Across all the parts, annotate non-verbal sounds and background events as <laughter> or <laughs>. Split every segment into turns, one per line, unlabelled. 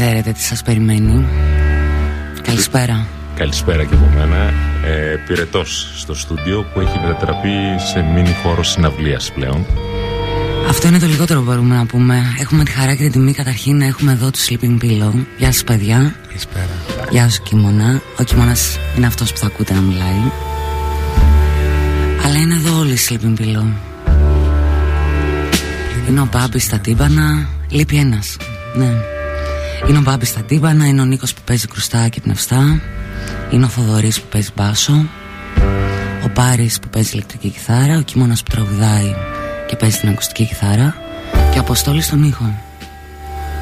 Δεν ξέρετε τι σας περιμένει. Καλησπέρα.
Καλησπέρα και από μένα. Ε, πυρετός στο στούντιο που έχει μετατραπεί σε μίνι χώρο συναυλίας πλέον.
Αυτό είναι το λιγότερο που μπορούμε να πούμε. Έχουμε τη χαρά και την τιμή καταρχήν να έχουμε εδώ του Sleeping Pillow. Γεια σας, παιδιά.
Καλησπέρα.
Γεια σου, Κίμωνα. Ο Κίμωνα είναι αυτός που θα ακούτε να μιλάει. Αλλά είναι εδώ όλοι οι Sleeping Pillow. Είναι ο Μπάμπης στα τύμπανα. Λείπει ένας. Ναι. Είναι ο Μπάμπης στα τύμπανα. Είναι ο Νίκος που παίζει κρουστά και πνευστά. Είναι ο Θοδωρής που παίζει μπάσο. Ο Πάρη που παίζει ηλεκτρική κιθάρα. Ο Κίμωνας που τραγουδάει και παίζει την ακουστική κιθάρα. Και ο Αποστόλης στον ήχο.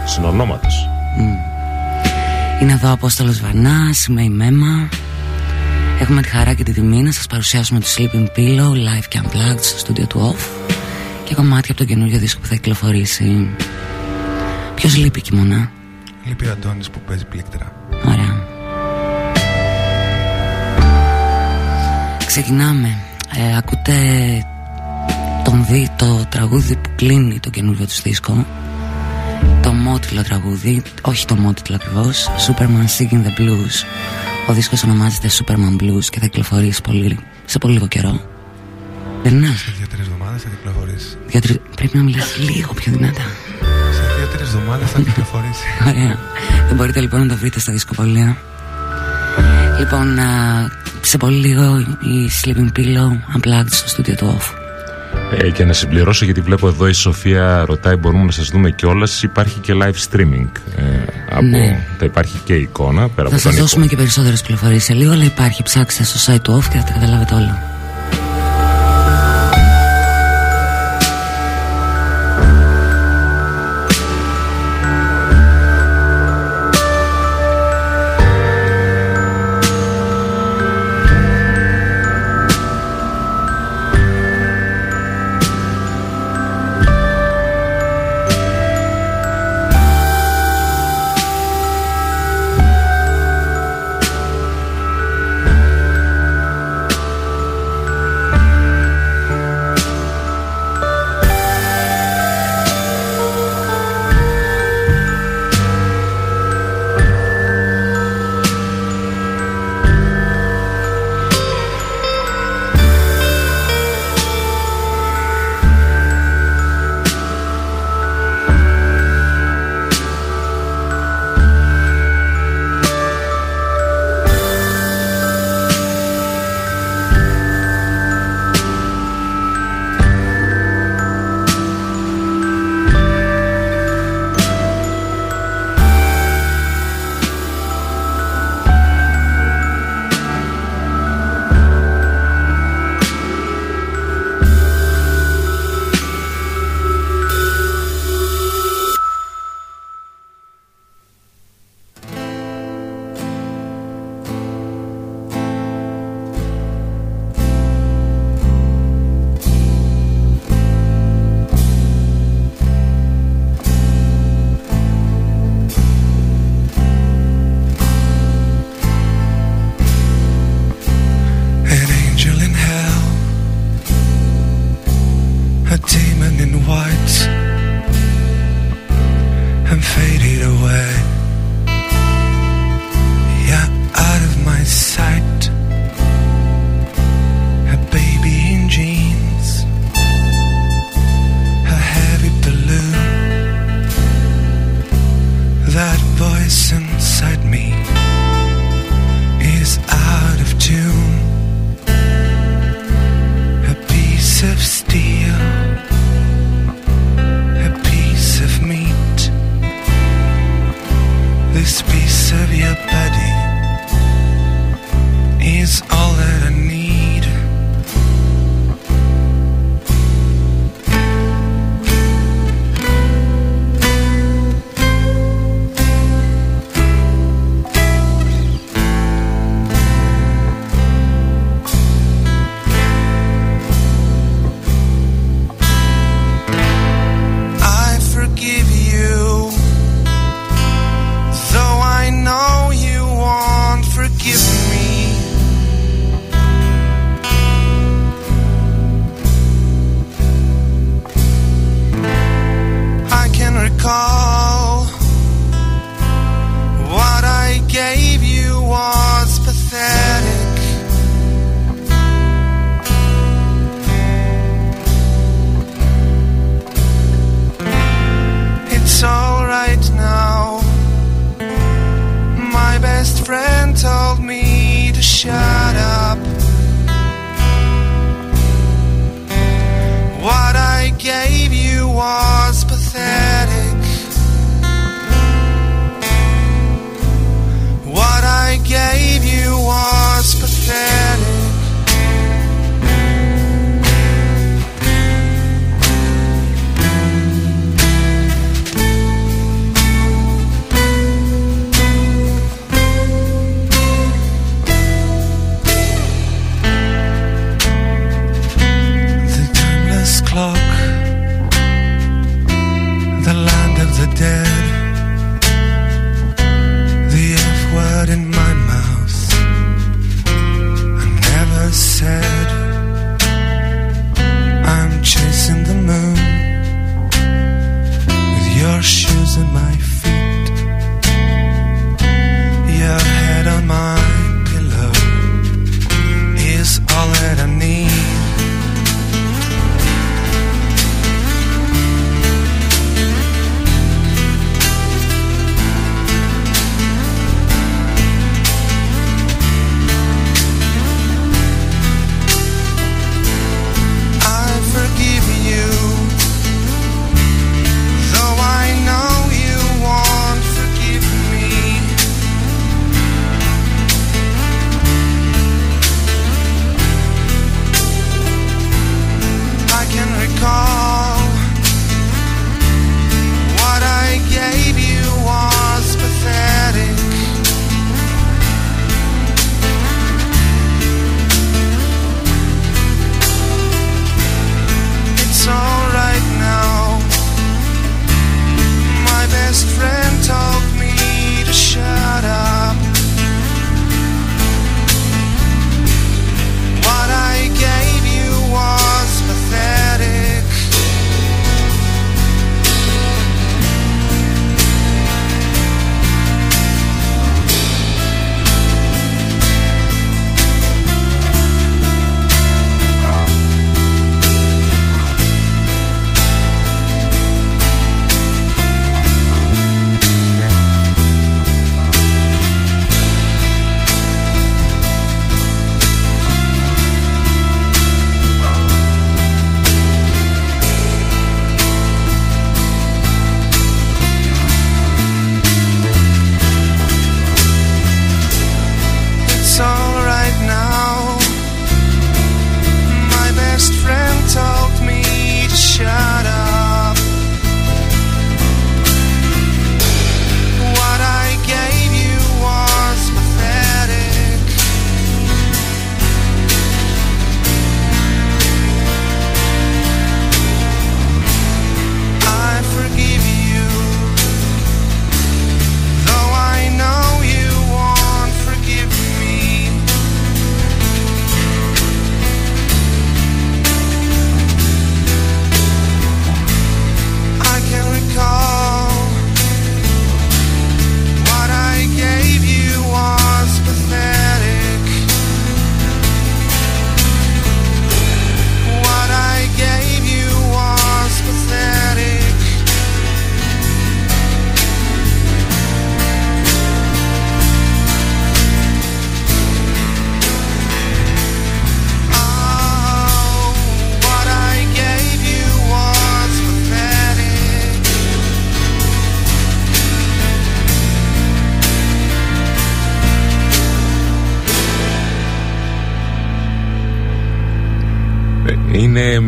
Συνονόματος.
Είναι εδώ ο Απόστολος Βαρνάς, είμαι η Μέμα Έχουμε τη χαρά και τη τιμή να σας παρουσιάσουμε το Sleeping Pillow live και unplugged στο στούντιο του Off και κομμάτια από τον καινούριο δίσκο που θα κυκλοφορήσει Ποιος λείπει Κιμώνα;
Λείπει ο Αντώνης που παίζει πλήκτρα.
Ωραία Ξεκινάμε ε, Ακούτε τον δι, το τραγούδι που κλείνει το καινούριο τους δίσκο το μότιλο τραγούδι, όχι το μότιλο ακριβώς, Superman Singing the Blues. Ο δίσκος ονομάζεται Superman Blues και θα κυκλοφορήσει πολύ, σε πολύ λίγο καιρό. Δεν είναι;
Σε δύο-τρεις εβδομάδες θα κυκλοφορήσει.
Δύο, Πρέπει να μιλάς λίγο πιο δυνατά.
Σε δύο-τρει εβδομάδε θα κυκλοφορήσει. <laughs>
Ωραία. Δεν μπορείτε λοιπόν να το βρείτε στα δισκοπολία. Λοιπόν, α, σε πολύ λίγο η Sleeping Pillow Unplugged στο στούντιο του Off.
Ε, και να συμπληρώσω γιατί βλέπω εδώ η Σοφία ρωτάει μπορούμε να σας δούμε κιόλας. Υπάρχει και live streaming. Ε, από,
Ναι.
Θα υπάρχει και εικόνα πέρα
Θα
από
σας
τον
δώσουμε και περισσότερες πληροφορίες σε λίγο, αλλά υπάρχει. Ψάξτε στο site του Off και θα τα καταλάβετε όλα.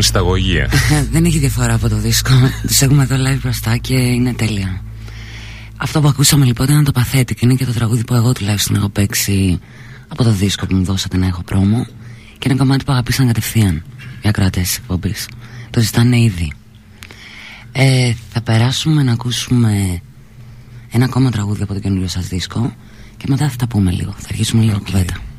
Μυσταγωγία. <laughs>
Δεν έχει διαφορά από το δίσκο. <laughs> Τους έχουμε εδώ live μπροστά και είναι τέλεια. Αυτό που ακούσαμε λοιπόν ήταν το Pathetic. Είναι και το τραγούδι που εγώ τουλάχιστον έχω παίξει από το δίσκο που μου δώσατε να έχω πρόμο. Και ένα κομμάτι που αγαπήσαν κατευθείαν οι ακροατές της εκπομπής. Το ζητάνε ήδη. Ε, θα περάσουμε να ακούσουμε ένα ακόμα τραγούδι από το καινούριο σας δίσκο και μετά θα τα πούμε λίγο. Θα αρχίσουμε λίγο okay. κουβέντα.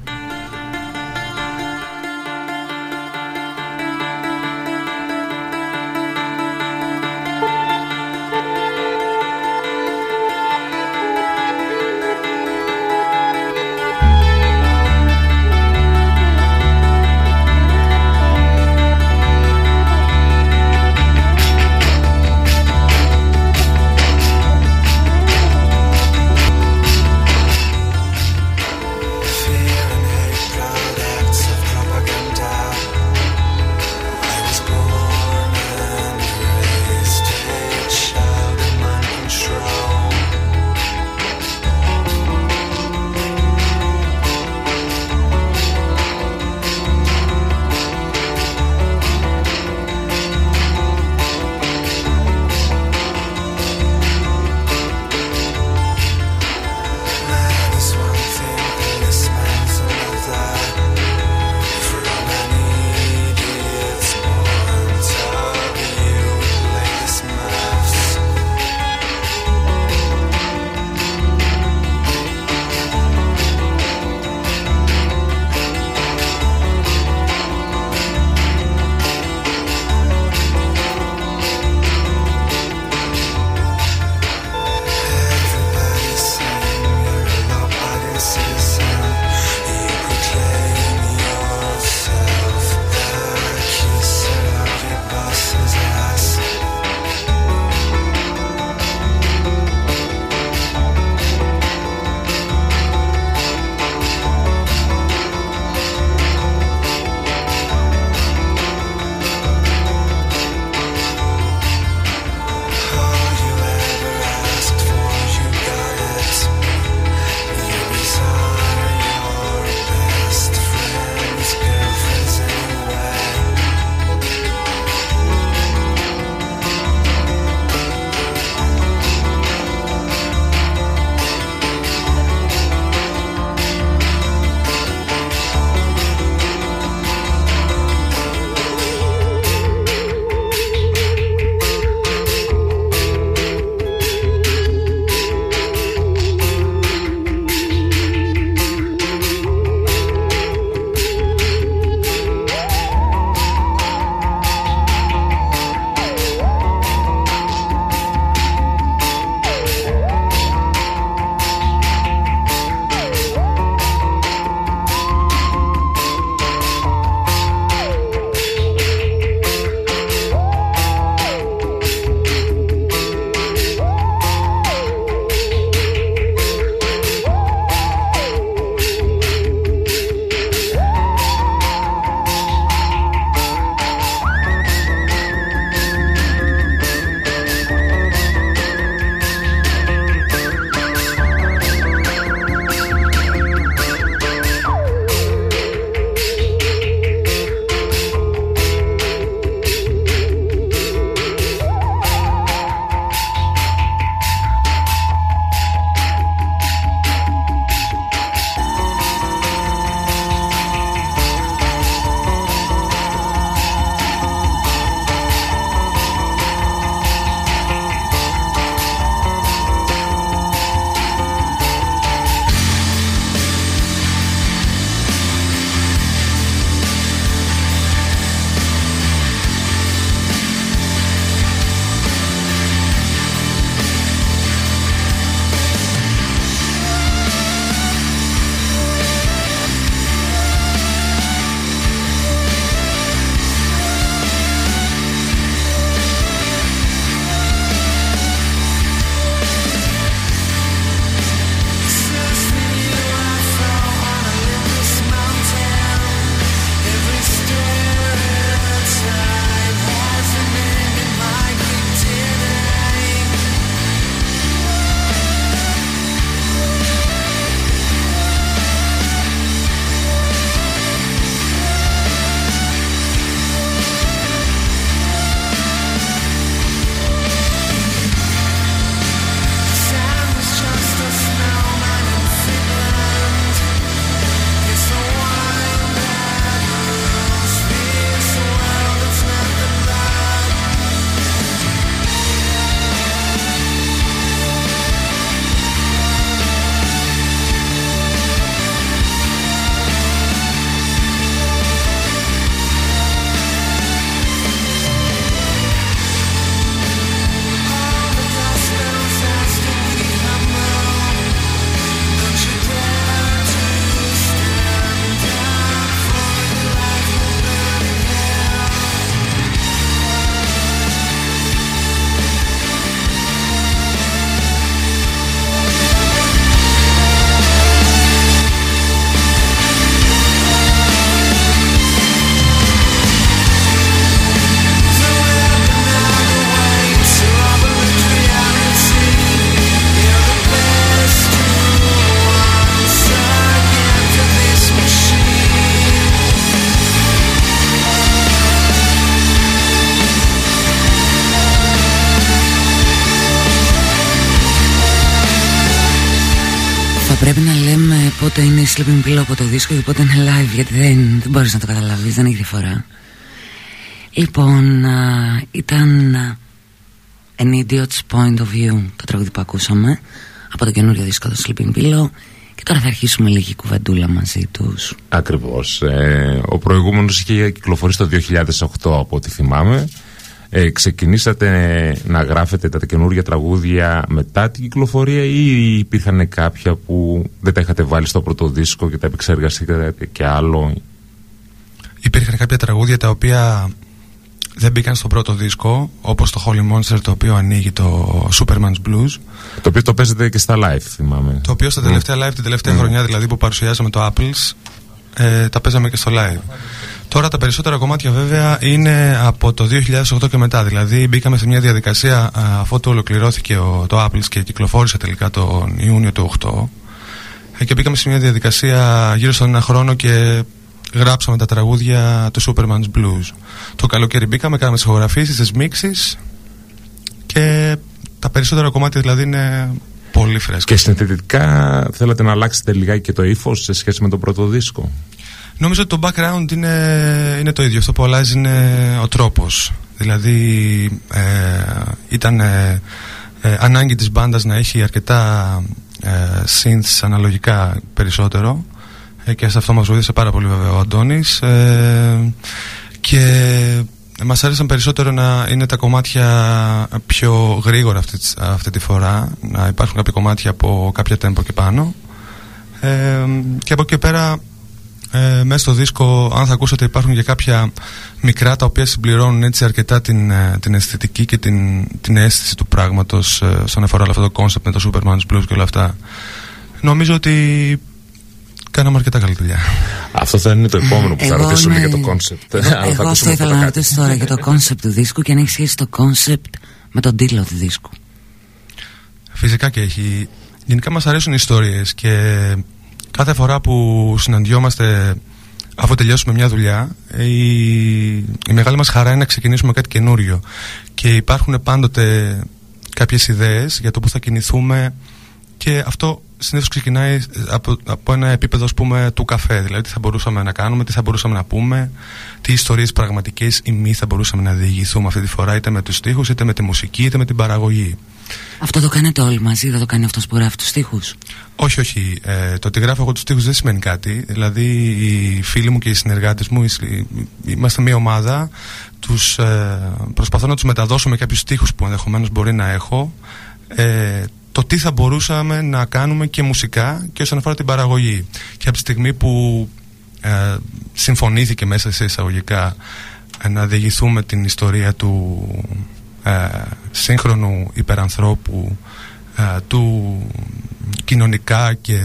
Sleeping pill από το δίσκο και πότε είναι live γιατί δεν, δεν μπορείς να το καταλάβεις, δεν έχει διαφορά. Λοιπόν, ήταν An Idiot's Point of View το τραγούδι που ακούσαμε από το καινούριο δίσκο του Sleeping Pillow και τώρα θα αρχίσουμε λίγη κουβεντούλα μαζί τους.
Ακριβώς. Ε, ο προηγούμενος είχε κυκλοφορήσει το 2008 από ό,τι θυμάμαι. Ε, ξεκινήσατε να γράφετε τα καινούργια τραγούδια μετά την κυκλοφορία ή υπήρχαν κάποια που δεν τα είχατε βάλει στο πρώτο δίσκο και τα επεξεργαστήκατε και άλλο;
Υπήρχαν κάποια τραγούδια τα οποία δεν μπήκαν στο πρώτο δίσκο όπως το Holy Monster το οποίο ανοίγει το Superman's Blues.
Το οποίο το παίζετε και στα live θυμάμαι.
Το οποίο στα τελευταία live την τελευταία χρονιά δηλαδή που παρουσιάσαμε το Apples ε, τα παίζαμε και στο live Τώρα τα περισσότερα κομμάτια βέβαια είναι από το 2008 και μετά. Δηλαδή μπήκαμε σε μια διαδικασία αφού το ολοκληρώθηκε το Apples και κυκλοφόρησε τελικά τον Ιούνιο του 8 ε, και μπήκαμε σε μια διαδικασία γύρω στον ένα χρόνο και γράψαμε τα τραγούδια του Superman's Blues. Το καλοκαίρι μπήκαμε, κάναμε τις ηχογραφήσεις, τις μίξεις και τα περισσότερα κομμάτια δηλαδή είναι πολύ φρέσκα.
Και συνθετικά θέλατε να αλλάξετε λιγάκι και το ύφος σε σχέση με τον πρώτο δίσκο;
Νομίζω ότι το background είναι, είναι το ίδιο. Αυτό που αλλάζει είναι ο τρόπος. Δηλαδή ε, ήταν ε, ε, ανάγκη της μπάντας να έχει αρκετά ε, synths αναλογικά περισσότερο ε, και σε αυτό μας βοήθησε πάρα πολύ βέβαια ο Αντώνης ε, και μας άρεσαν περισσότερο να είναι τα κομμάτια πιο γρήγορα αυτή, αυτή τη φορά να υπάρχουν κάποια κομμάτια από κάποια τέμπο και πάνω ε, και από εκεί πέρα ε, μέσα στο δίσκο αν θα ακούσετε υπάρχουν και κάποια μικρά τα οποία συμπληρώνουν έτσι αρκετά την, ε, την αισθητική και την, την αίσθηση του πράγματος ε, όσον αφορά αυτό το κόνσεπτ με το Superman's Blues και όλα αυτά νομίζω ότι Κάναμε αρκετά καλή δουλειά.
Αυτό θα είναι το επόμενο που θα
Εγώ
ρωτήσουμε
ναι.
για το κόνσεπτ.
Εγώ <laughs> αυτό ήθελα να ρωτήσω τώρα για το κόνσεπτ του δίσκου και αν έχει σχέση το κόνσεπτ με τον τίτλο του δίσκου.
Φυσικά και έχει. Γενικά μας αρέσουν οι ιστορίες και κάθε φορά που συναντιόμαστε αφού τελειώσουμε μια δουλειά η, η μεγάλη μας χαρά είναι να ξεκινήσουμε κάτι καινούριο και υπάρχουν πάντοτε κάποιες ιδέες για το που θα κινηθούμε και αυτό συνήθως ξεκινάει από, από ένα επίπεδο ας πούμε, του καφέ. Δηλαδή, τι θα μπορούσαμε να κάνουμε, τι θα μπορούσαμε να πούμε, τι ιστορίες πραγματικές ή μη θα μπορούσαμε να διηγηθούμε αυτή τη φορά, είτε με τους στίχους, είτε με τη μουσική, είτε με την παραγωγή.
Αυτό το κάνετε όλοι μαζί, δεν το κάνει αυτός που γράφει τους στίχους;
Όχι, όχι. Ε, το ότι γράφω εγώ τους στίχους δεν σημαίνει κάτι. Δηλαδή, οι φίλοι μου και οι συνεργάτες μου είμαστε μια ομάδα. Τους, ε, προσπαθώ να τους μεταδώσω με κάποιους στίχους που ενδεχομένως μπορεί να έχω. Ε, το τι θα μπορούσαμε να κάνουμε και μουσικά και όσον αφορά την παραγωγή. Και από τη στιγμή που ε, συμφωνήθηκε μέσα σε εισαγωγικά ε, να διηγηθούμε την ιστορία του ε, σύγχρονου υπερανθρώπου ε, του κοινωνικά και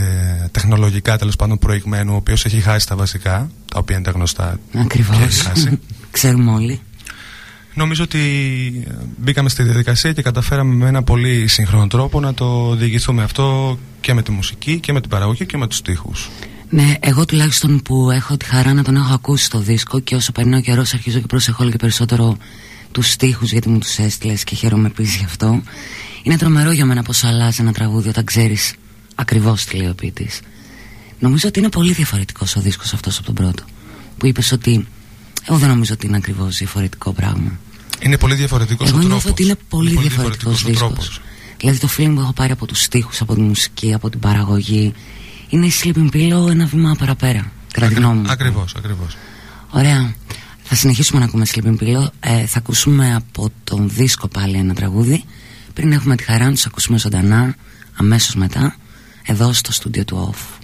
τεχνολογικά τέλος πάντων προηγμένου ο οποίος έχει χάσει τα βασικά τα οποία είναι τα γνωστά
Ακριβώς, <laughs> ξέρουμε όλοι.
Νομίζω ότι ε, μπήκαμε στη διαδικασία και καταφέραμε με ένα πολύ σύγχρονο τρόπο να το διηγηθούμε αυτό και με τη μουσική και με την παραγωγή και με τους στίχους.
Ναι, εγώ τουλάχιστον που έχω τη χαρά να τον έχω ακούσει στο δίσκο και όσο περνάει ο καιρός αρχίζω και προσεχώ όλο και περισσότερο τους στίχους γιατί μου τους έστειλες και χαίρομαι επίση γι' αυτό. Είναι τρομερό για μένα πώ αλλάζει ένα τραγούδι όταν ξέρεις ακριβώς τι λέει ο ποιητής. Νομίζω ότι είναι πολύ διαφορετικός ο δίσκος αυτός από τον πρώτο. Που είπες ότι. Εγώ δεν νομίζω ότι είναι ακριβώς διαφορετικό πράγμα.
Είναι πολύ διαφορετικός ο τρόπο.
Εγώ ότι είναι πολύ, πολύ διαφορετικός δίσκος. Δηλαδή το film που έχω πάρει από τους στίχους, από τη μουσική, από την παραγωγή. Είναι η Sleeping Pillow ένα βήμα παραπέρα. Κατά τη γνώμη μου.
Ακριβώς, ακριβώς.
Ωραία. Θα συνεχίσουμε να ακούμε Sleeping Pillow. Ε, θα ακούσουμε από τον δίσκο πάλι ένα τραγούδι. Πριν έχουμε τη χαρά να τους ακούσουμε ζωντανά αμέσως μετά, εδώ στο στούντιο του Off.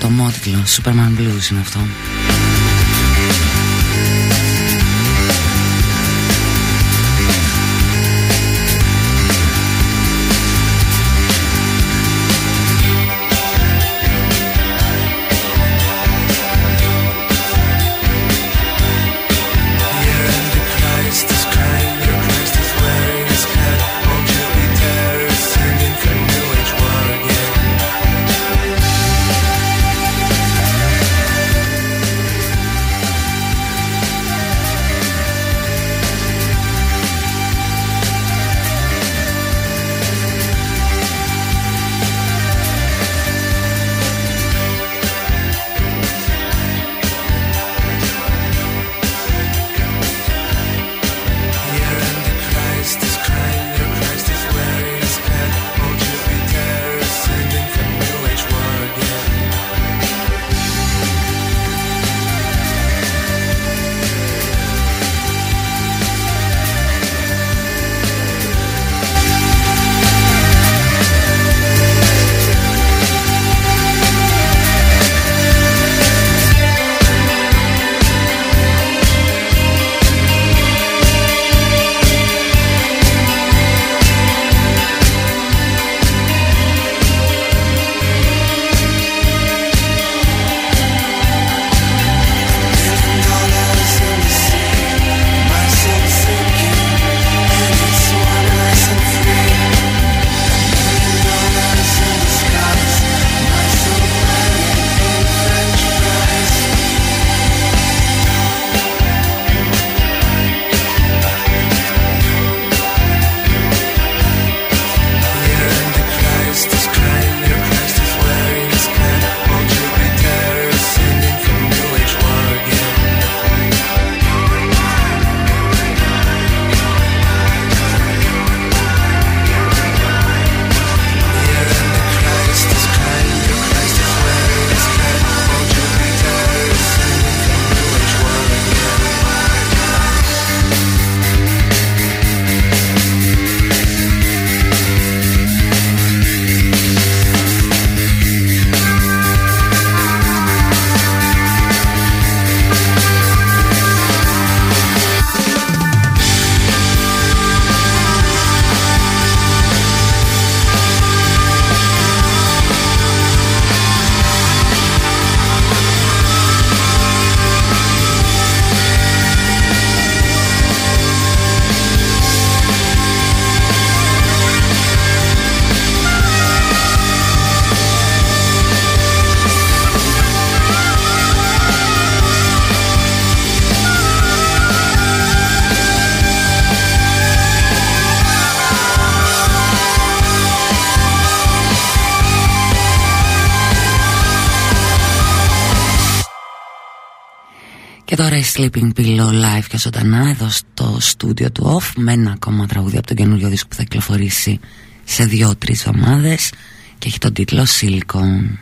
Το μότιτλο Superman Blues είναι αυτό.
Sleeping Pillow live και ζωντανά εδώ στο στούντιο του Off με ένα ακόμα τραγούδι από τον καινούριο δίσκο που θα κυκλοφορήσει σε δύο-τρεις εβδομάδες και έχει τον τίτλο Silicon.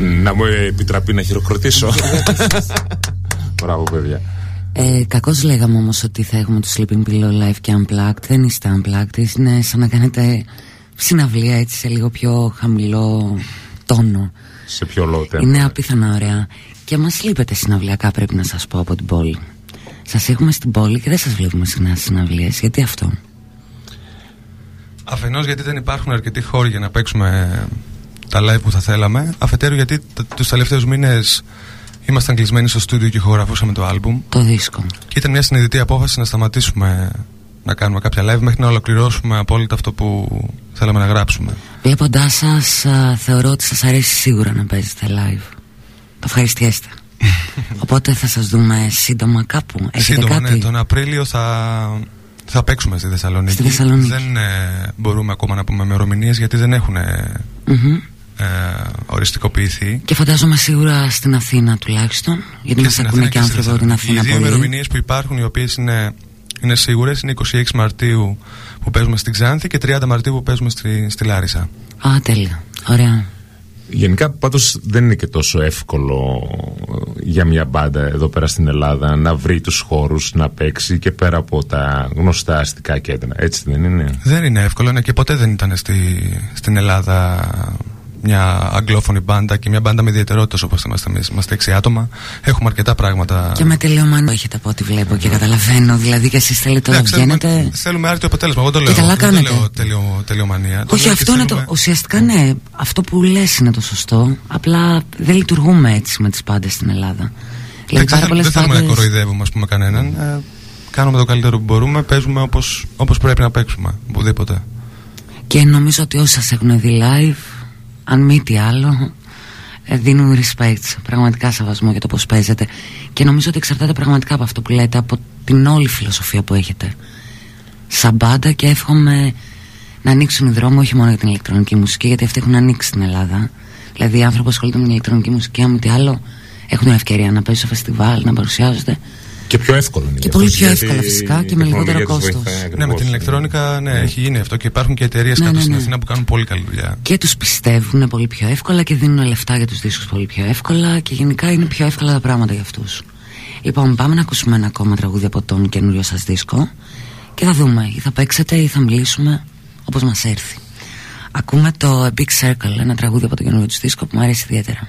Να μου επιτραπεί να χειροκροτήσω. <laughs> Μπράβο, παιδιά.
Ε, κακώς λέγαμε όμως ότι θα έχουμε το Sleeping Pillow Live και Unplugged. Δεν είστε Unplugged, είναι σαν να κάνετε συναυλία έτσι σε λίγο πιο χαμηλό τόνο.
Σε ποιο λόγο
Είναι απίθανα ωραία. Και μας λείπετε συναυλιακά πρέπει να σας πω από την πόλη. Σας έχουμε στην πόλη και δεν σας βλέπουμε συχνά στις συναυλίες. Γιατί αυτό;
Αφενός γιατί δεν υπάρχουν αρκετοί χώροι για να παίξουμε τα live που θα θέλαμε Αφετέρου γιατί τους τελευταίους μήνες Ήμασταν κλεισμένοι στο στούντιο και ηχογραφούσαμε το άλμπουμ.
Το δίσκο.
Και ήταν μια συνειδητή απόφαση να σταματήσουμε να κάνουμε κάποια live μέχρι να ολοκληρώσουμε απόλυτα αυτό που θέλαμε να γράψουμε.
Βλέποντά σας, θεωρώ ότι σας αρέσει σίγουρα να παίζετε live. Το ευχαριστιέστε. <laughs> Οπότε θα σας δούμε σύντομα κάπου. Έχετε
σύντομα,
κάτι;
ναι. Τον Απρίλιο θα, θα παίξουμε στη Θεσσαλονίκη.
Στη Θεσσαλονίκη.
Δεν ε, μπορούμε ακόμα να πούμε ημερομηνίες γιατί δεν έχουν. Mm-hmm ε, οριστικοποιηθεί.
Και φαντάζομαι σίγουρα στην Αθήνα τουλάχιστον, γιατί μας ακούνε και άνθρωποι από την Αθήνα.
Οι δύο ημερομηνίες που υπάρχουν, οι οποίες είναι, είναι σίγουρες, είναι 26 Μαρτίου που παίζουμε στην Ξάνθη και 30 Μαρτίου που παίζουμε στη, στη Λάρισα.
Α, τέλεια. Ωραία.
Γενικά πάντως δεν είναι και τόσο εύκολο για μια μπάντα εδώ πέρα στην Ελλάδα να βρει τους χώρους να παίξει και πέρα από τα γνωστά αστικά κέντρα. Έτσι δεν είναι;
Δεν είναι εύκολο, ναι, και ποτέ δεν ήταν στη, στην Ελλάδα μια αγγλόφωνη μπάντα και μια μπάντα με ιδιαιτερότητες όπως είμαστε εμείς. Είμαστε έξι άτομα. Έχουμε αρκετά πράγματα.
Και με τελειωμανό έχετε από ό,τι βλέπω και καταλαβαίνω. Δηλαδή και εσείς θέλετε να βγαίνετε.
Θέλουμε, θέλουμε άρτιο αποτέλεσμα. Εγώ το λέω.
καλά κάνετε.
Δεν το λέω τελειω, τελειομανία.
Όχι, αυτό είναι το. Ουσιαστικά ναι, αυτό που λες είναι το σωστό. Απλά δεν λειτουργούμε έτσι με τις πάντε στην Ελλάδα.
Δηλαδή, δεν, δεν θέλουμε να κοροϊδεύουμε, ας πούμε, κανέναν. Ε, κάνουμε το καλύτερο που μπορούμε. Παίζουμε όπως πρέπει να παίξουμε. Οπουδήποτε.
Και νομίζω ότι όσοι σας έχουν δει live αν μη τι άλλο ε, δίνουν respect πραγματικά σεβασμό για το πως παίζετε. Και νομίζω ότι εξαρτάται πραγματικά από αυτό που λέτε από την όλη φιλοσοφία που έχετε. Σαν μπάντα και εύχομαι να ανοίξουν οι δρόμοι όχι μόνο για την ηλεκτρονική μουσική γιατί αυτοί έχουν ανοίξει στην Ελλάδα. Δηλαδή οι άνθρωποι που ασχολούνται με την ηλεκτρονική μουσική αν μη τι άλλο έχουν την ευκαιρία να παίζουν στο φεστιβάλ, να παρουσιάζονται
και πιο εύκολο είναι.
Και πολύ πιο εύκολο φυσικά και με λιγότερο κόστος.
Ναι, με την ηλεκτρόνικα ναι, έχει γίνει αυτό και υπάρχουν και εταιρείες ναι, κάτω ναι, στην ναι. Αθήνα που κάνουν πολύ καλή δουλειά.
Και τους πιστεύουν πολύ πιο εύκολα και δίνουν λεφτά για τους δίσκους πολύ πιο εύκολα και γενικά είναι πιο εύκολα τα πράγματα για αυτούς. Λοιπόν, πάμε να ακούσουμε ένα ακόμα τραγούδι από τον καινούριο σας δίσκο και θα δούμε ή θα παίξετε ή θα μιλήσουμε όπως μας έρθει. Ακούμε το A Big Circle, ένα τραγούδι από τον καινούριο τους δίσκο που μου αρέσει ιδιαίτερα.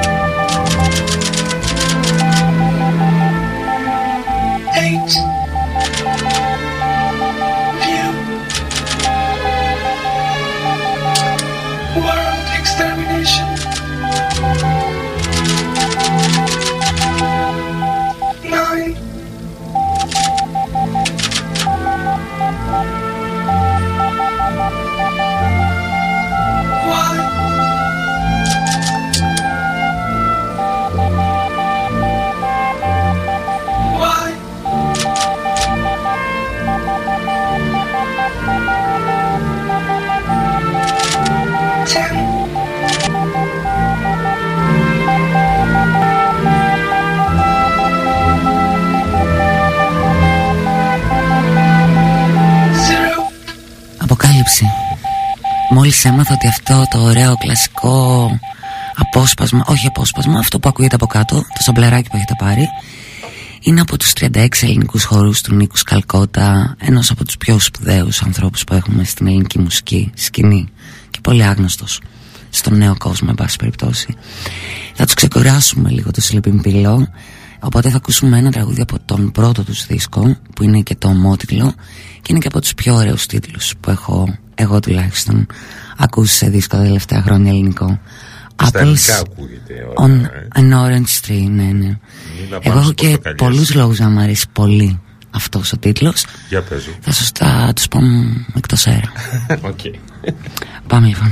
Μόλις έμαθα ότι αυτό το ωραίο κλασικό απόσπασμα Όχι απόσπασμα, αυτό που ακούγεται από κάτω Το σομπλεράκι που έχετε πάρει είναι από τους 36 ελληνικούς χορούς του Νίκους Σκαλκότα Ένας από τους πιο σπουδαίους ανθρώπους που έχουμε στην ελληνική μουσική σκηνή Και πολύ άγνωστος στον νέο κόσμο, εν πάση περιπτώσει. Θα τους ξεκουράσουμε λίγο το Πυλό Οπότε θα ακούσουμε ένα τραγούδι από τον πρώτο τους δίσκο Που είναι και το ομότιτλο Και είναι και από τους πιο ωραίους τίτλους Που έχω εγώ τουλάχιστον ακούσει σε δίσκο τα τελευταία χρόνια ελληνικό.
Στα ελληνικά ακούγεται
on an orange tree, ναι, ναι. Εγώ έχω και πολλούς λόγους να μου αρέσει πολύ αυτός ο τίτλος.
Για παίζω
Θα σας τα τους πω εκτός αέρα. <laughs>
Okay.
Πάμε λοιπόν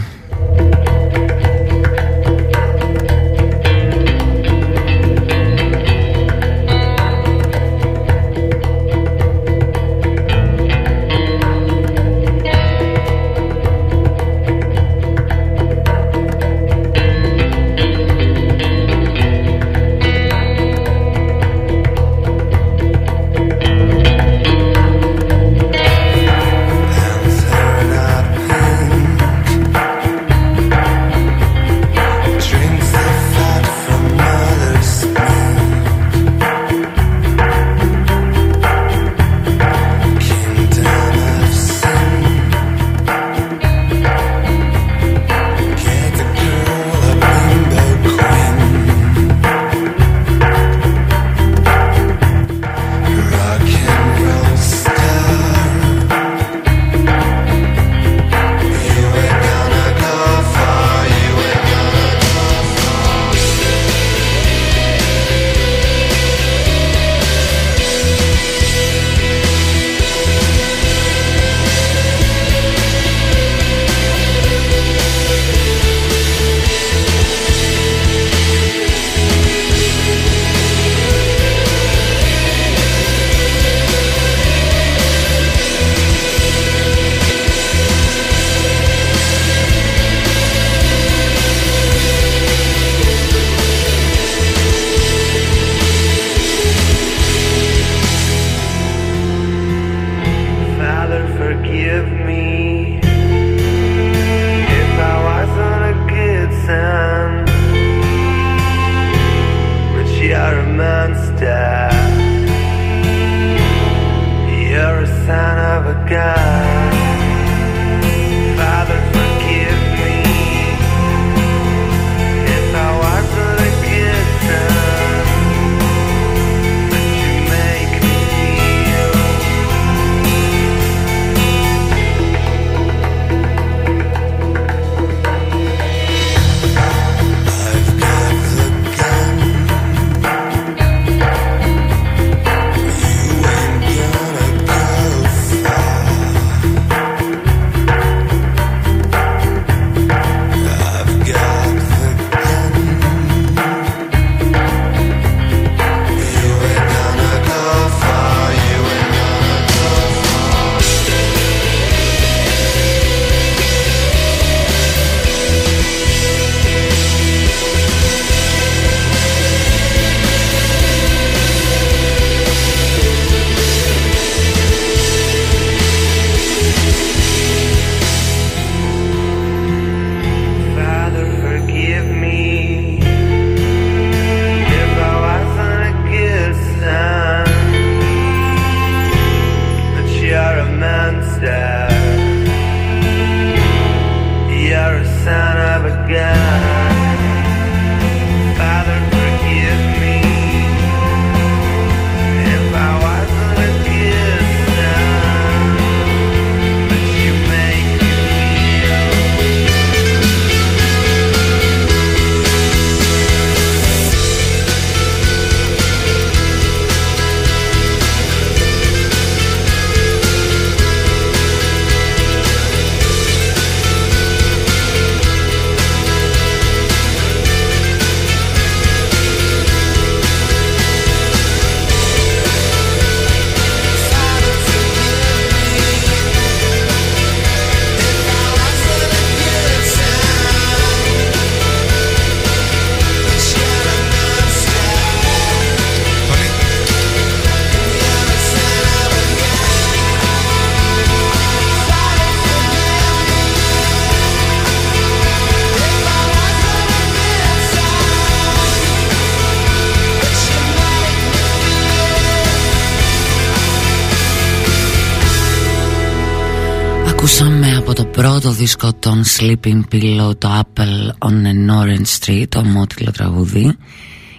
Ακούσαμε από το πρώτο δίσκο των Sleeping Pillow το Apple on an Orange Street, το μότιλο τραγούδι.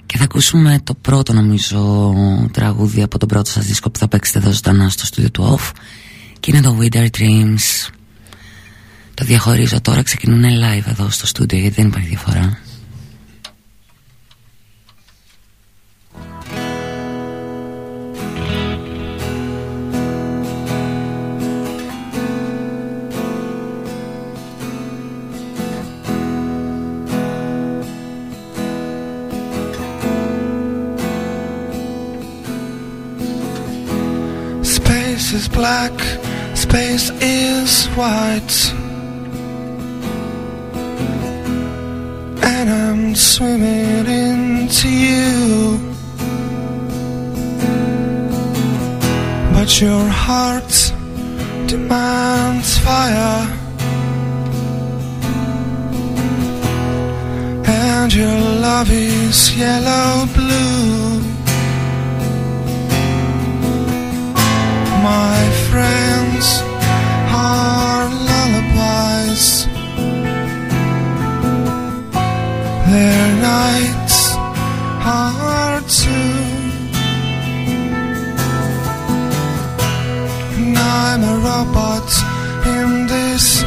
Και θα ακούσουμε το πρώτο νομίζω τραγούδι από τον πρώτο σας δίσκο που θα παίξετε εδώ ζωντανά στο στούντιο του Off. Και είναι το Winter Dreams. Το διαχωρίζω τώρα ξεκινούν live εδώ στο στούντιο γιατί δεν υπάρχει διαφορά
is black, space is white. And I'm swimming into you. But your heart demands fire. And your love is yellow blue. My friends are lullabies. Their nights are too. And I'm a robot in this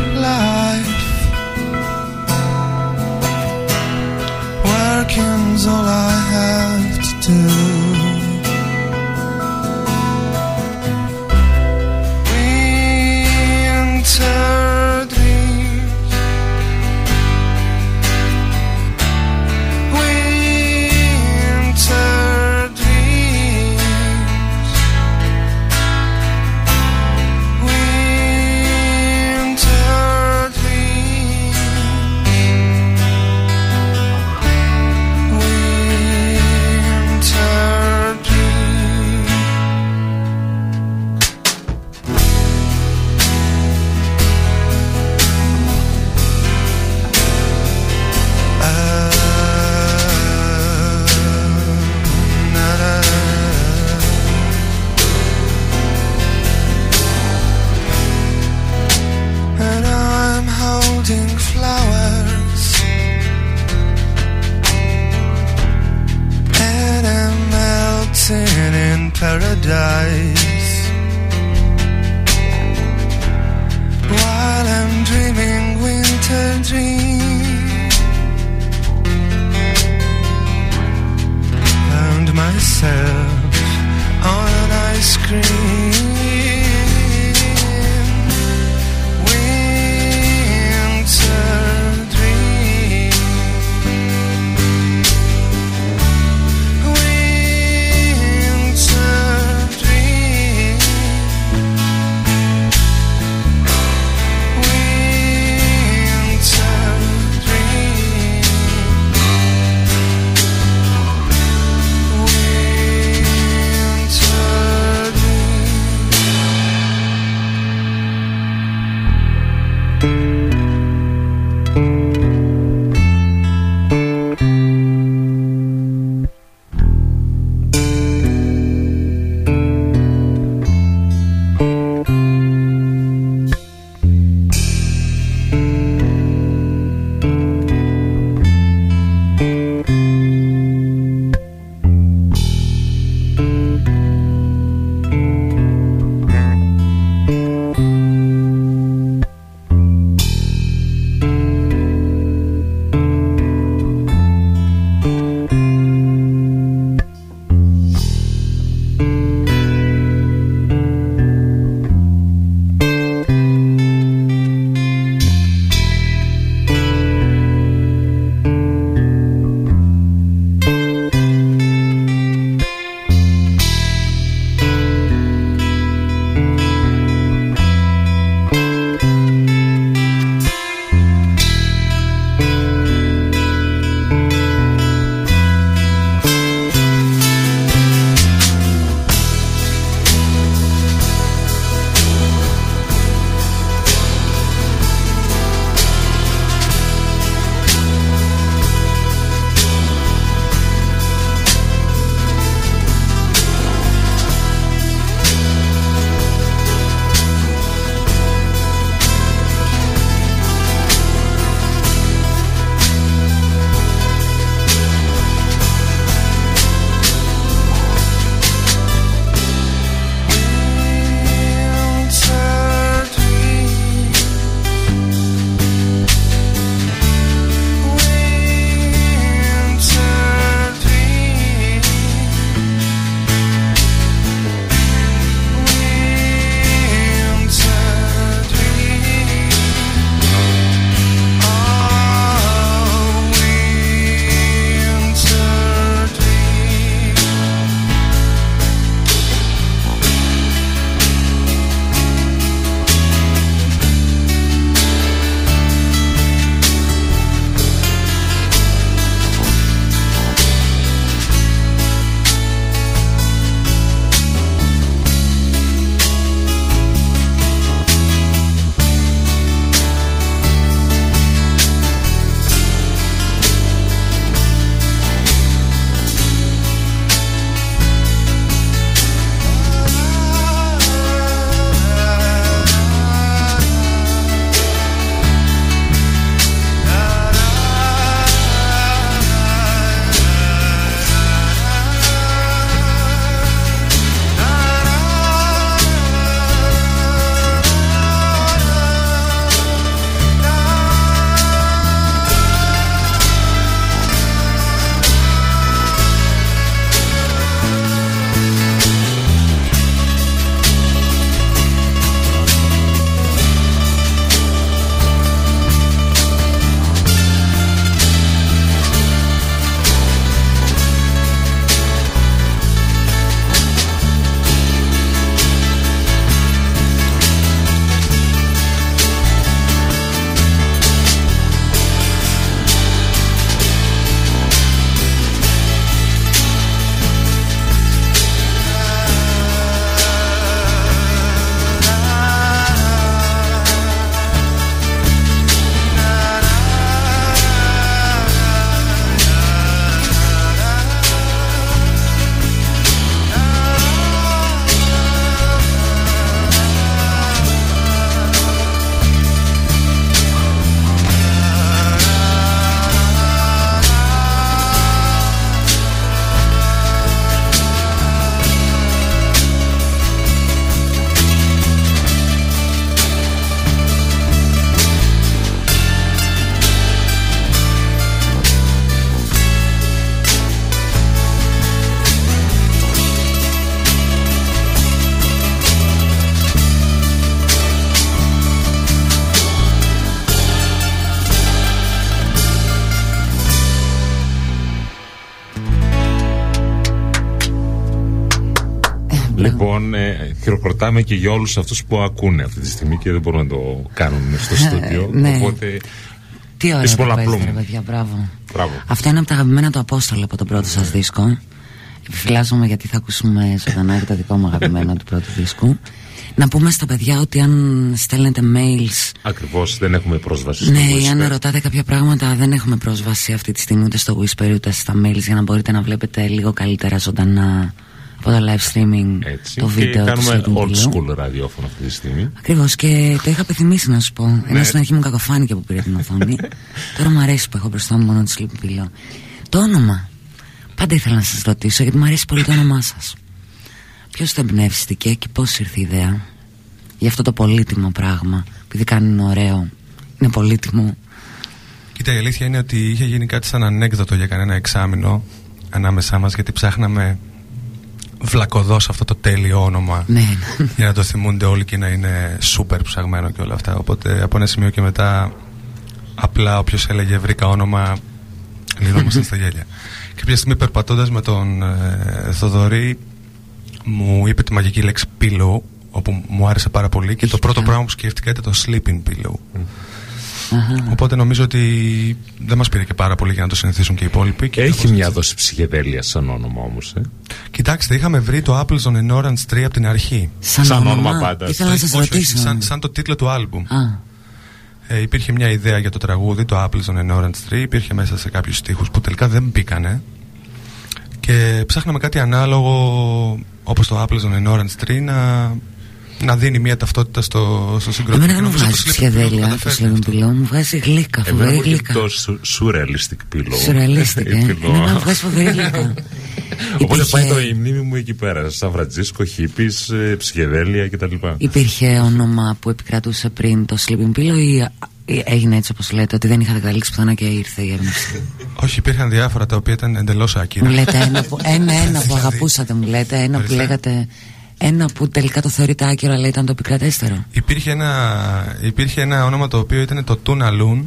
χειροκροτάμε και για όλους αυτούς που ακούνε αυτή τη στιγμή και δεν μπορούν να το κάνουν στο στούντιο.
ναι.
Οπότε.
Τι ωραία
Είσαι
που
πολλαπλούμ.
παίζετε, ρε παιδιά, μπράβο.
Μπράβο.
Αυτό είναι από τα αγαπημένα του Απόστολου από τον πρώτο σας δίσκο. Επιφυλάζομαι γιατί θα ακούσουμε ζωντανά και το δικό μου αγαπημένο του πρώτου δίσκου. Να πούμε στα παιδιά ότι αν στέλνετε mails
Ακριβώς δεν έχουμε πρόσβαση στο
Ναι, ή αν
Whisper.
ρωτάτε κάποια πράγματα, δεν έχουμε πρόσβαση αυτή τη στιγμή ούτε στο Whisper ούτε στα mails για να μπορείτε να βλέπετε λίγο καλύτερα ζωντανά από το live streaming
Έτσι.
το
και
βίντεο του
κάνουμε
Sleeping
old
Pillow.
school ραδιόφωνο αυτή τη στιγμή.
Ακριβώς και το είχα επιθυμήσει να σου πω.
Ναι.
Ενώ στην αρχή μου κακοφάνηκε που πήρε την οθόνη. <laughs> Τώρα μου αρέσει που έχω μπροστά μου μόνο τη Sleeping Pillow. Το όνομα. Πάντα ήθελα να σας ρωτήσω γιατί μου αρέσει πολύ το όνομά σας. Ποιος το εμπνεύστηκε και πώς ήρθε η ιδέα για αυτό το πολύτιμο πράγμα. Επειδή κάνει είναι ωραίο, είναι πολύτιμο.
Κοίτα, η αλήθεια είναι ότι είχε γίνει κάτι σαν ανέκδοτο για κανένα εξάμεινο ανάμεσά μας γιατί ψάχναμε βλακοδός αυτό το τέλειο όνομα
Ναι,
για να το θυμούνται όλοι και να είναι σούπερ ψαγμένο και όλα αυτά. Οπότε από ένα σημείο και μετά απλά όποιος έλεγε βρήκα όνομα λυνόμασταν στα γέλια. Και κάποια στιγμή περπατώντας με τον ε, Θοδωρή μου είπε τη μαγική λέξη pillow όπου μου άρεσε πάρα πολύ και το πρώτο πράγμα που σκέφτηκα ήταν το sleeping pillow.
Αχα.
Οπότε νομίζω ότι δεν μας πήρε και πάρα πολύ για να το συνηθίσουν και οι υπόλοιποι. Και
Έχει
κάπως
μια
έτσι.
δόση ψυχεδέλεια σαν όνομα όμως. Ε.
Κοιτάξτε, είχαμε βρει το Apples on an Orange Tree από την αρχή.
Σαν,
Σαν
όνομα,
όνομα πάντα.
Ήθελα να σας
Όχι, όχι,
ρωτήσω.
σαν, σαν το τίτλο του άλμπουμ.
Α,
Ε, υπήρχε μια ιδέα για το τραγούδι, το Apples on an Orange Tree. Υπήρχε μέσα σε κάποιους στίχους που τελικά δεν μπήκανε. Και ψάχναμε κάτι ανάλογο όπως το Apples on an Orange Tree να, να δίνει μια ταυτότητα στο, στο συγκρότημα.
εμένα δεν μου
Και νομίζω
βγάζει
το Sleeping Pillow
ψυχεδέλεια το
καταφέρνει
Sleeping
αυτό.
Pillow, μου βγάζει γλύκα,
Εμένα
φοβερή
μου έχει
γλύκα.
το σου- surrealistic pillow.
Σουρεαλίστηκε.
Η pillow.
Εμένα μου βγάζει φοβερή γλύκα. <laughs>
Οπότε
Υπήρχε-
πάει το η μνήμη μου εκεί πέρα. Σαν Φραντζίσκο, χίπη, ψυχεδέλεια κτλ.
Υπήρχε όνομα που επικρατούσε πριν το Sleeping Pillow ή ή έγινε έτσι όπως λέτε ότι δεν είχατε καταλήξει πουθενά και ήρθε η έμπνευση.
Όχι, υπήρχαν διάφορα τα οποία ήταν εντελώς άκυρα.
μου λέτε ένα που, ένα, ένα που <laughs>
Δηλαδή,
αγαπούσατε μου λέτε, ένα που
ορίστε.
λέγατε, ένα που τελικά το θεωρείτε άκυρο αλλά ήταν το επικρατέστερο.
Υπήρχε ένα, υπήρχε ένα όνομα το οποίο ήταν το Tuna Loon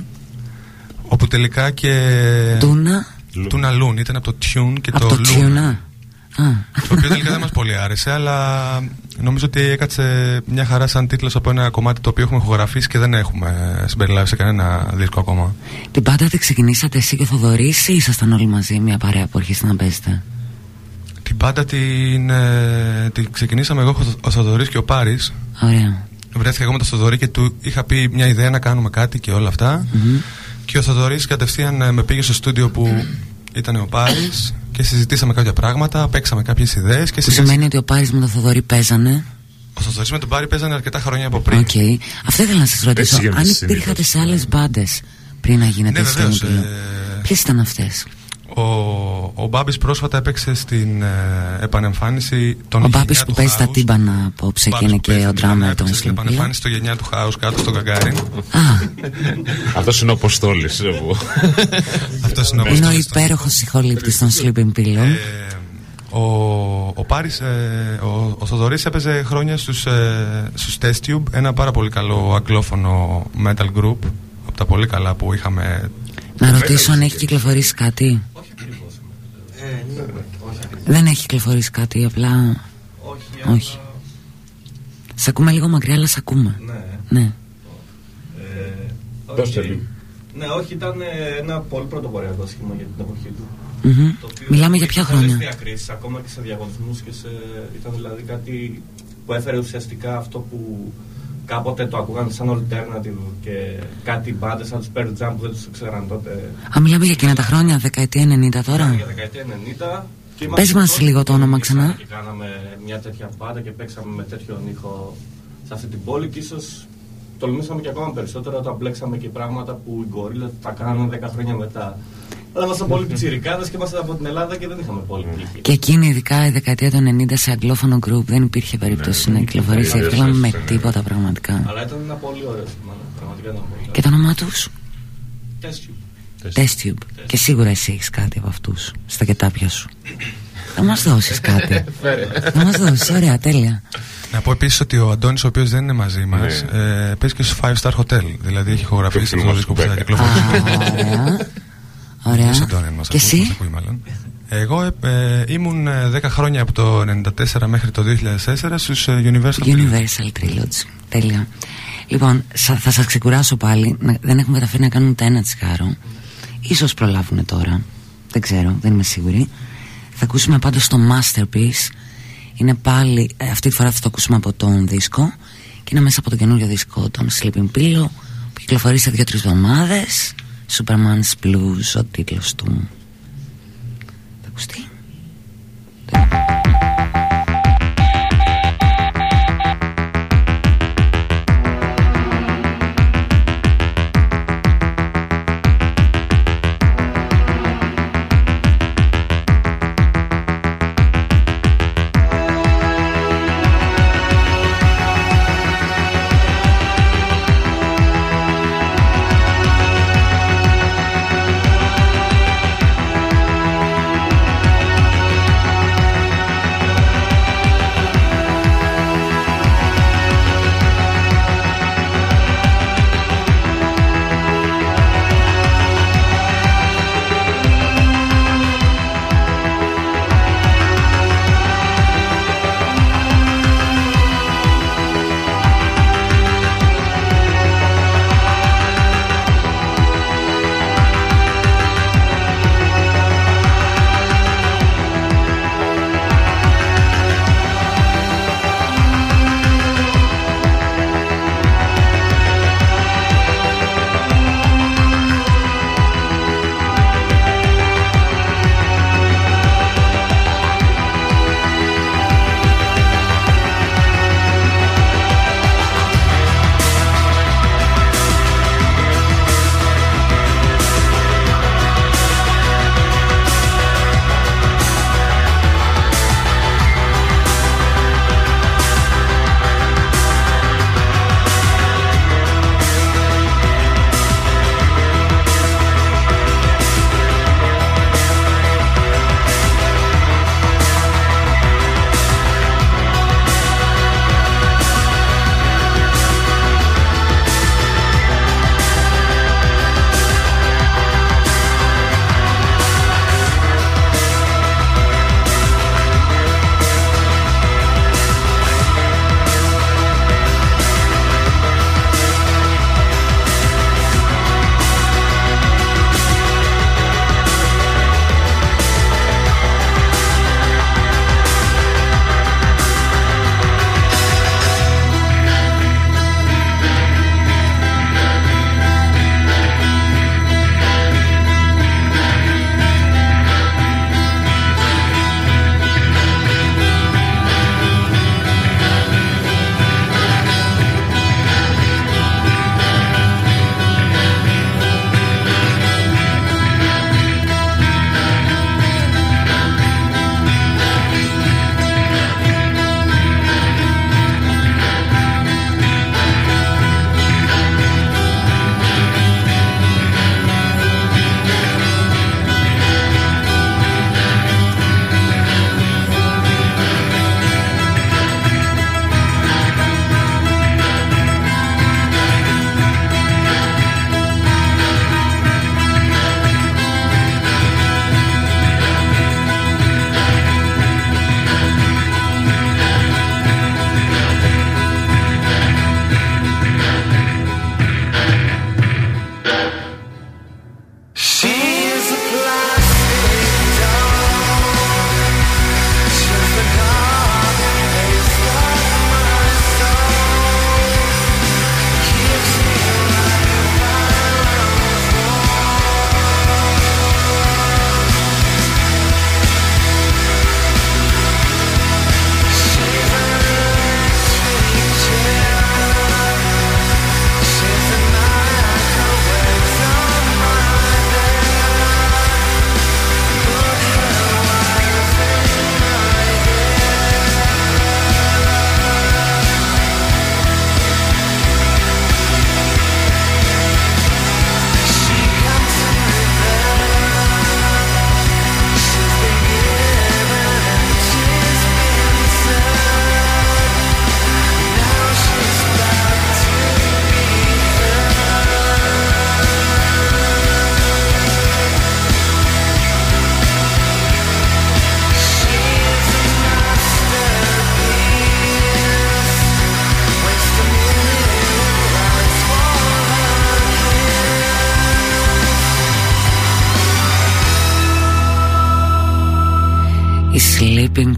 όπου τελικά και...
Τούνα;
Tuna Loon ήταν από το Tune και
από
το,
το
Loon
Τιούνα. Α,
Το οποίο τελικά δεν μας πολύ άρεσε αλλά νομίζω ότι έκατσε μια χαρά σαν τίτλος από ένα κομμάτι το οποίο έχουμε ηχογραφήσει και δεν έχουμε συμπεριλάβει σε κανένα δίσκο ακόμα.
την πάντα δεν ξεκινήσατε εσύ και ο Θοδωρής ή ήσασταν όλοι μαζί μια παρέα που αρχίσατε να παίζετε;
Την πάντα την, ε, την ξεκινήσαμε εγώ, ο Θοδωρής και ο Πάρης.
Ωραία.
Βρέθηκα εγώ με τον Θοδωρή και του είχα πει μια ιδέα να κάνουμε κάτι και όλα αυτά.
Μμμ.
Και ο Θοδωρής κατευθείαν ε, με πήγε στο στούντιο που ήταν ο Πάρης και συζητήσαμε κάποια πράγματα, παίξαμε κάποιες ιδέες και
Που
σιγά
σημαίνει ότι ο Πάρης με τον Θοδωρή παίζανε;
Ο Θοδωρής με τον Πάρη παίζανε αρκετά χρόνια από πριν.
Οκ. Αυτό ήθελα να σας ρωτήσω.
γίνεται
Αν
συνήθως.
υπήρχατε σε άλλες μπάντες πριν να γίνετε
Ναι, βεβαίως,
στην
ε,
Ποιες ήταν αυτές;
Ο, ο Μπάμπης πρόσφατα έπαιξε στην ε, επανεμφάνιση των
Ο Μπάμπης
Γενιά
που
του
παίζει τα
House.
τύμπανα απόψε και
Μπάμπης
είναι
που
και
παίζει
ο
τα τύμπανα,
drummer των
έπαιξε στην
Sleeping Pillow.
επανεμφάνιση στο Γενιά του House κάτω στον Γκαγκάριν.
Α,
Αυτός είναι ο Αποστόλης.
Αυτός είναι ο
είναι ο
Αποστόλης των-
υπέροχος συγχωρήπτη των Sleeping Pillow.
Ε, ο, ο Πάρης, ε, ο, ο Θοδωρής έπαιζε χρόνια στους, ε, στους Test Tube, ένα πάρα πολύ καλό αγγλόφωνο metal group, από τα πολύ καλά που είχαμε.
Να ρωτήσω αν έχει κυκλοφορήσει κάτι. Δεν έχει κυκλοφορήσει κάτι, απλά.
Όχι,
Όχι. Σ' ακούμε λίγο μακριά, αλλά σ' ακούμε.
Ναι.
Ναι.
Ε,
Δώστε
όχι.
λίγο.
Ναι, όχι, ήταν ε, ένα πολύ πρωτοποριακό σχήμα για την εποχή του.
Μμμ.
Το οποίο
Μιλάμε για
είχε
ποια
πολλές
χρόνια;
διακρίσεις, ακόμα και σε διαγωνισμούς και σε... ήταν δηλαδή κάτι που έφερε ουσιαστικά αυτό που κάποτε το ακούγαν σαν alternative και κάτι μπάντες σαν τους Pearl Jam που δεν τους ξέραν τότε
Α, μιλάμε για εκείνα τα χρόνια, δεκαετία 90 τώρα;
για δεκαετία 90 και
Πες μας
πρώτοι
λίγο το
που
όνομα
ξεκινήσαμε
ξανά.
Και κάναμε μια τέτοια μπάντα και παίξαμε με τέτοιον ήχο σε αυτή την πόλη και ίσως τολμήσαμε και ακόμα περισσότερο όταν μπλέξαμε και πράγματα που οι γκορίλες τα κάνανε 10 χρόνια μετά. Αλλά ήμασταν πολύ <laughs> πιτσιρικάδες και ήμασταν από την Ελλάδα και δεν είχαμε πολύ τύχη.
Και εκείνη, ειδικά η δεκαετία του 90 σε αγγλόφωνο group, δεν υπήρχε περίπτωση να κυκλοφορήσει
ναι,
εύκολα
ναι,
με
ναι.
τίποτα πραγματικά.
Αλλά ήταν ένα πολύ ωραίο σήμα, ναι. πραγματικά ήταν πολύ
Και το όνομά τους,
Test tube.
Test Tube. Και σίγουρα εσύ έχεις κάτι από αυτούς στα κετάπια σου. Θα μας δώσεις κάτι. <laughs> Θα μας δώσεις, ωραία, τέλεια.
Να πω επίσης ότι ο Αντώνης ο οποίος δεν είναι μαζί μας ε, παίζει και στο 5 Star Hotel, δηλαδή έχει ηχογραφήσει
Το
αυτό το
φίλο
δίσκο που
μας
θα
που
Α,
κυκλοφορήσει.
ωραία.
Ποιος
Ωραία.
Αντώνη μας
Και
ακούει, μας
εσύ,
ακούει μάλλον. Εγώ ε, ε, ήμουν 10 ε, χρόνια από το 1994 μέχρι το 2004 στους Universal,
Universal Trilogy. Τέλεια. Λοιπόν, θα σας ξεκουράσω πάλι. Δεν έχουμε καταφέρει να κάνουμε ούτε ένα τσιγάρο. Ίσως προλάβουν τώρα. Δεν ξέρω, δεν είμαι σίγουρη. Θα ακούσουμε πάντως το Masterpiece. Είναι πάλι, αυτή τη φορά θα το ακούσουμε από τον δίσκο. Και είναι μέσα από το καινούριο δίσκο, τον Sleeping Pillow, που κυκλοφορεί σε δύο-τρεις εβδομάδες. Superman's Blues, ο τίτλος του. Θα ακουστεί.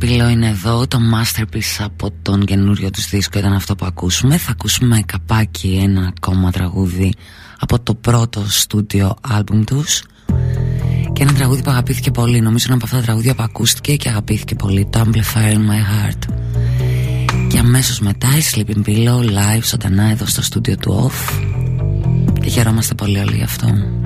Sleeping Pillow είναι εδώ Το masterpiece από τον καινούριο τους δίσκο Ήταν αυτό που ακούσουμε. Θα ακούσουμε καπάκι ένα ακόμα τραγούδι Από το πρώτο στούντιο άλμπουμ τους. Και ένα τραγούδι που αγαπήθηκε πολύ Νομίζω είναι από αυτά τα τραγούδια που ακούστηκε Και αγαπήθηκε πολύ Το Amplifier in my heart. Και αμέσως μετά η Sleeping Pillow Live ζωντανά εδώ στο στούντιο του Off. Και χαιρόμαστε πολύ όλοι γι' αυτό